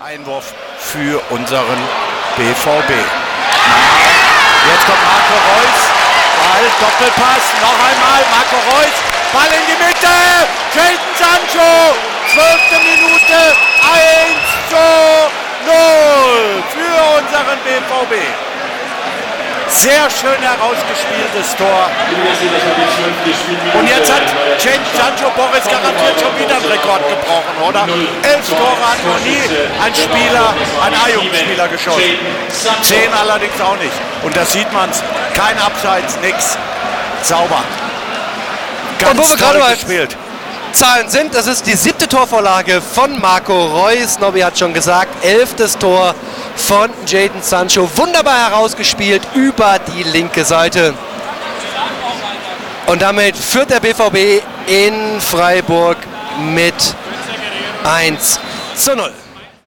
Einwurf für unseren BVB. Jetzt kommt Marco Reus. Ball, Doppelpass, noch einmal Marco Reus. Ball in die Mitte. Jadon Sancho. Zwölfte Minute. 1 zu 0 für unseren BVB. Sehr schön herausgespieltes Tor. Und jetzt hat Jane Sancho Boris garantiert schon wieder einen Rekord gebrochen, oder? Elf Tore hat noch nie ein Spieler, ein A-Jugendspieler geschossen. Zehn allerdings auch nicht. Und da sieht man es. Kein Abseits, nix. Sauber. Ganz Und wo wir gerade gespielt. Zahlen sind, das ist die siebte Torvorlage von Marco Reus. Nobby hat schon gesagt, elftes Tor von Jadon Sancho. Wunderbar herausgespielt über die linke Seite. Und damit führt der BVB in Freiburg mit 1 zu 0.